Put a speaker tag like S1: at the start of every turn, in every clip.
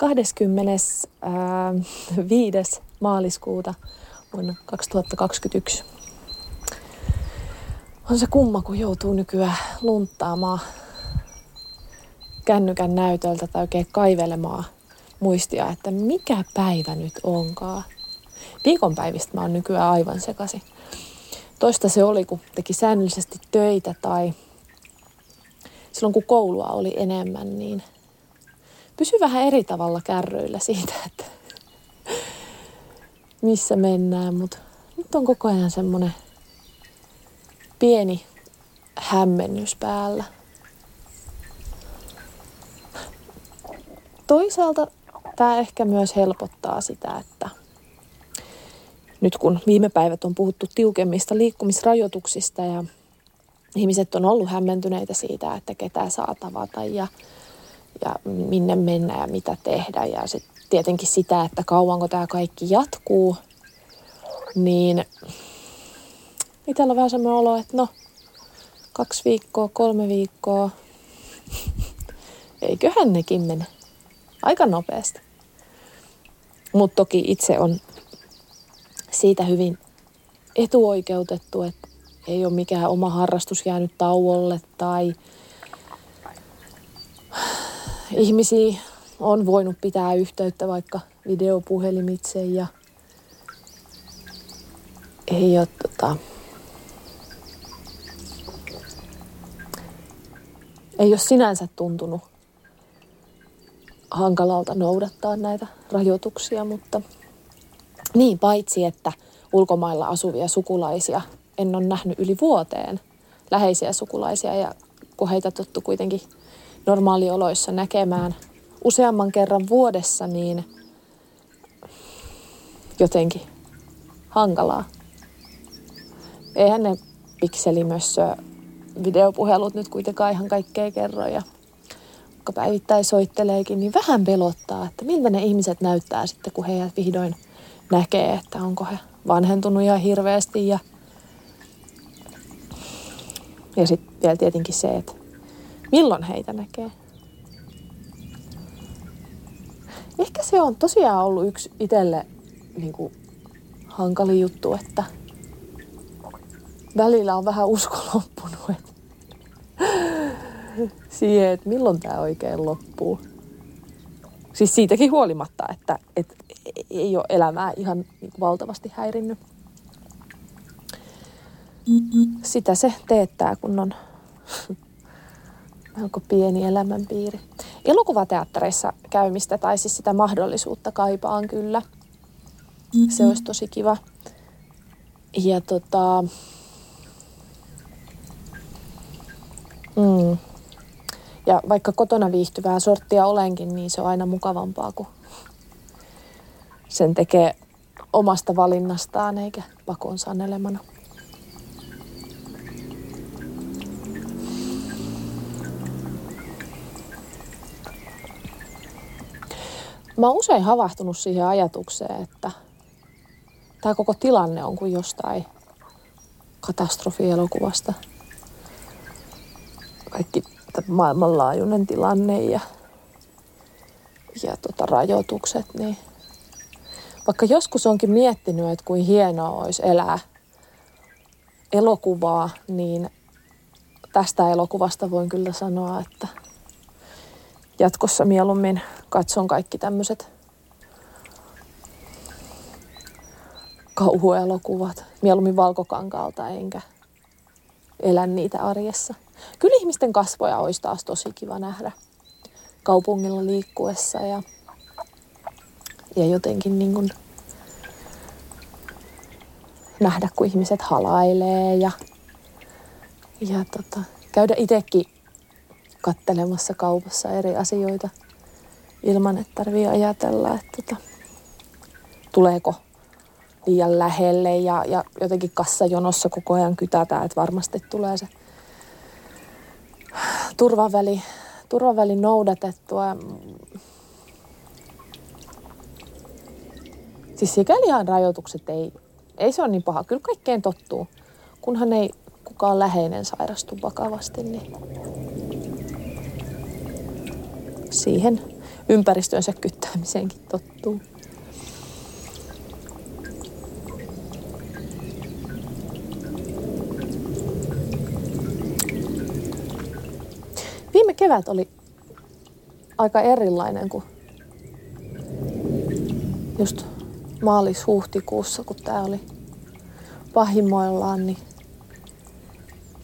S1: 25. maaliskuuta vuonna 2021. On se kumma, kun joutuu nykyään lunttaamaan kännykän näytöltä tai oikein kaivelemaan muistia, että mikä päivä nyt onkaan. Viikonpäivistä mä oon nykyään aivan sekaisin. Toista se oli, kun teki säännöllisesti töitä tai silloin kun koulua oli enemmän, niin pysy vähän eri tavalla kärryillä siitä, että missä mennään, mutta nyt on koko ajan semmoinen pieni hämmennys päällä. Toisaalta tämä ehkä myös helpottaa sitä, että nyt kun viime päivät on puhuttu tiukemmista liikkumisrajoituksista ja ihmiset on ollut hämmentyneitä siitä, että ketä saa tavata ja, ja minne mennä ja mitä tehdä. Ja sitten tietenkin sitä, että kauanko tämä kaikki jatkuu, niin itsellä on vähän semmoinen olo, että no, kaksi viikkoa, kolme viikkoa, eiköhän nekin mene aika nopeasti. Mutta toki itse on siitä hyvin etuoikeutettu, että ei ole mikään oma harrastus jäänyt tauolle tai ihmisiä on voinut pitää yhteyttä vaikka videopuhelimitse ja ei ole tota, ei ole sinänsä tuntunut hankalalta noudattaa näitä rajoituksia, mutta niin paitsi, että ulkomailla asuvia sukulaisia en ole nähnyt yli vuoteen läheisiä sukulaisia ja kun heitä tottu kuitenkin normaalioloissa näkemään useamman kerran vuodessa, niin jotenkin hankalaa. Eihän ne pikselimössö videopuhelut nyt kuitenkaan ihan kaikkea kerro ja vaikka päivittäin soitteleekin, niin vähän pelottaa, että miltä ne ihmiset näyttää sitten, kun heidät vihdoin näkee, että onko he vanhentunut ihan hirveästi ja ja sitten vielä tietenkin se, että milloin heitä näkee. Ehkä se on tosiaan ollut yksi itselle niin kuin, hankali juttu, että välillä on vähän usko loppunut että siihen, että milloin tämä oikein loppuu. Siis siitäkin huolimatta, että, että ei ole elämää ihan niin kuin valtavasti häirinnyt. Sitä se teettää, kun on melko pieni elämänpiiri. Elokuvateattereissa käymistä tai siis sitä mahdollisuutta kaipaan kyllä. Se olisi tosi kiva. Ja tota... Mm. Ja vaikka kotona viihtyvää sorttia olenkin, niin se on aina mukavampaa, kun sen tekee omasta valinnastaan eikä pakon sanelemana. Mä oon usein havahtunut siihen ajatukseen, että tämä koko tilanne on kuin jostain katastrofielokuvasta. Kaikki maailmanlaajuinen tilanne ja, ja tota, rajoitukset, niin vaikka joskus onkin miettinyt, että kuin hienoa olisi elää elokuvaa, niin tästä elokuvasta voin kyllä sanoa, että jatkossa mieluummin katson kaikki tämmöiset kauhuelokuvat, mieluummin valkokankaalta enkä elä niitä arjessa. Kyllä ihmisten kasvoja olisi taas tosi kiva nähdä kaupungilla liikkuessa ja, ja jotenkin niin kuin nähdä, kun ihmiset halailee ja, ja tota, käydä itsekin kattelemassa kaupassa eri asioita ilman, että tarvii ajatella, että tota, tuleeko liian lähelle ja, ja jotenkin kassajonossa koko ajan kytätään, että varmasti tulee se turvaväli, turvaväli noudatettua. Siis sikälihan rajoitukset ei, ei se ole niin paha. Kyllä kaikkeen tottuu, kunhan ei kukaan läheinen sairastu vakavasti, niin siihen ympäristönsä kyttäämiseenkin tottuu. Viime kevät oli aika erilainen kuin just maalis-huhtikuussa, kun tämä oli pahimmoillaan, niin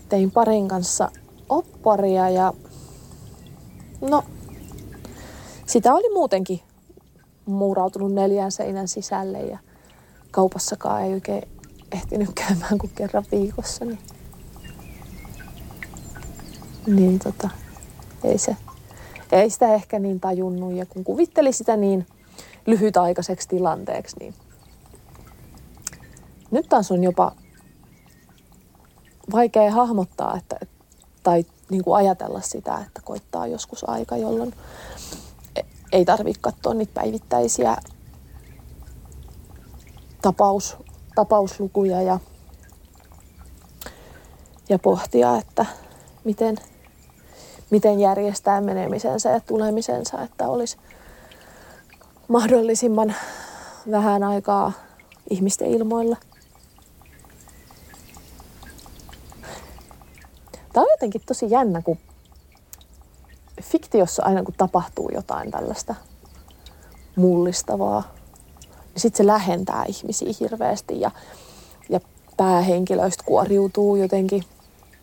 S1: tein parin kanssa opparia ja no sitä oli muutenkin muurautunut neljän seinän sisälle ja kaupassakaan ei oikein ehtinyt käymään kuin kerran viikossa. Niin, niin tota, ei, se, ei sitä ehkä niin tajunnut ja kun kuvitteli sitä niin lyhytaikaiseksi tilanteeksi, niin nyt taas on jopa vaikea hahmottaa että, tai niin kuin ajatella sitä, että koittaa joskus aika, jolloin ei tarvitse katsoa niitä päivittäisiä tapaus, tapauslukuja ja, ja pohtia, että miten, miten järjestää menemisensä ja tulemisensa, että olisi mahdollisimman vähän aikaa ihmisten ilmoilla. Tämä on jotenkin tosi jännä, kun fiktiossa aina kun tapahtuu jotain tällaista mullistavaa, niin sitten se lähentää ihmisiä hirveästi ja, ja päähenkilöistä kuoriutuu jotenkin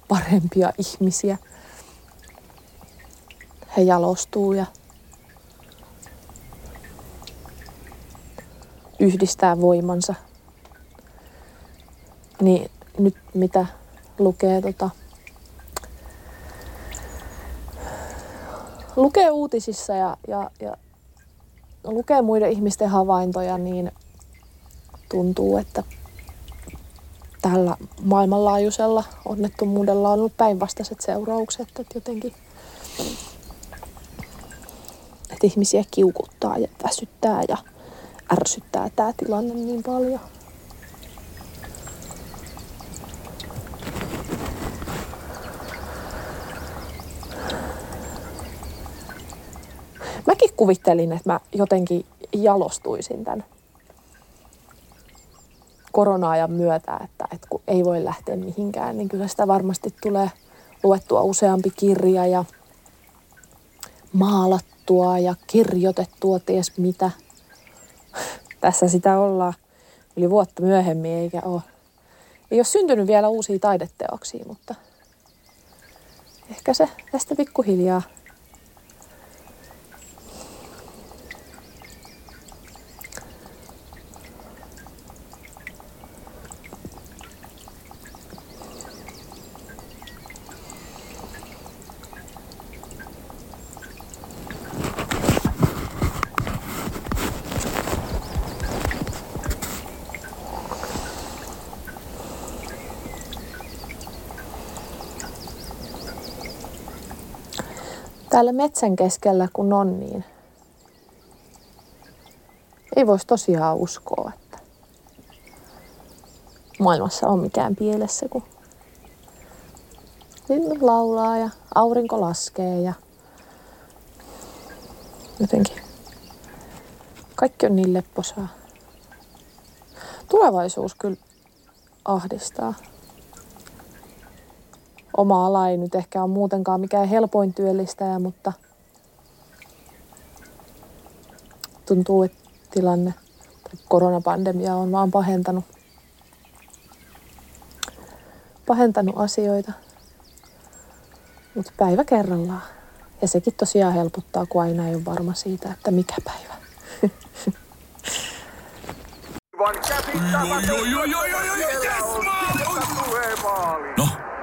S1: parempia ihmisiä. He jalostuu ja yhdistää voimansa. Niin nyt mitä lukee tota, lukee uutisissa ja, ja, ja lukee muiden ihmisten havaintoja, niin tuntuu, että tällä maailmanlaajuisella onnettomuudella on ollut päinvastaiset seuraukset, että jotenkin että ihmisiä kiukuttaa ja väsyttää ja ärsyttää tämä tilanne niin paljon. Kuvittelin, että mä jotenkin jalostuisin tämän korona-ajan myötä, että, että kun ei voi lähteä mihinkään, niin kyllä sitä varmasti tulee luettua useampi kirja ja maalattua ja kirjoitettua ties mitä. Tässä sitä ollaan yli vuotta myöhemmin, eikä ole, ei ole syntynyt vielä uusia taideteoksia, mutta ehkä se tästä pikkuhiljaa täällä metsän keskellä kun on, niin ei voisi tosiaan uskoa, että maailmassa on mikään pielessä, kun linnut laulaa ja aurinko laskee ja jotenkin kaikki on niin lepposaa. Tulevaisuus kyllä ahdistaa oma ala ei nyt ehkä ole muutenkaan mikään helpoin työllistäjä, mutta tuntuu, että tilanne, koronapandemia on vaan pahentanut, pahentanut asioita. Mutta päivä kerrallaan. Ja sekin tosiaan helpottaa, kun aina ei ole varma siitä, että mikä päivä.
S2: No,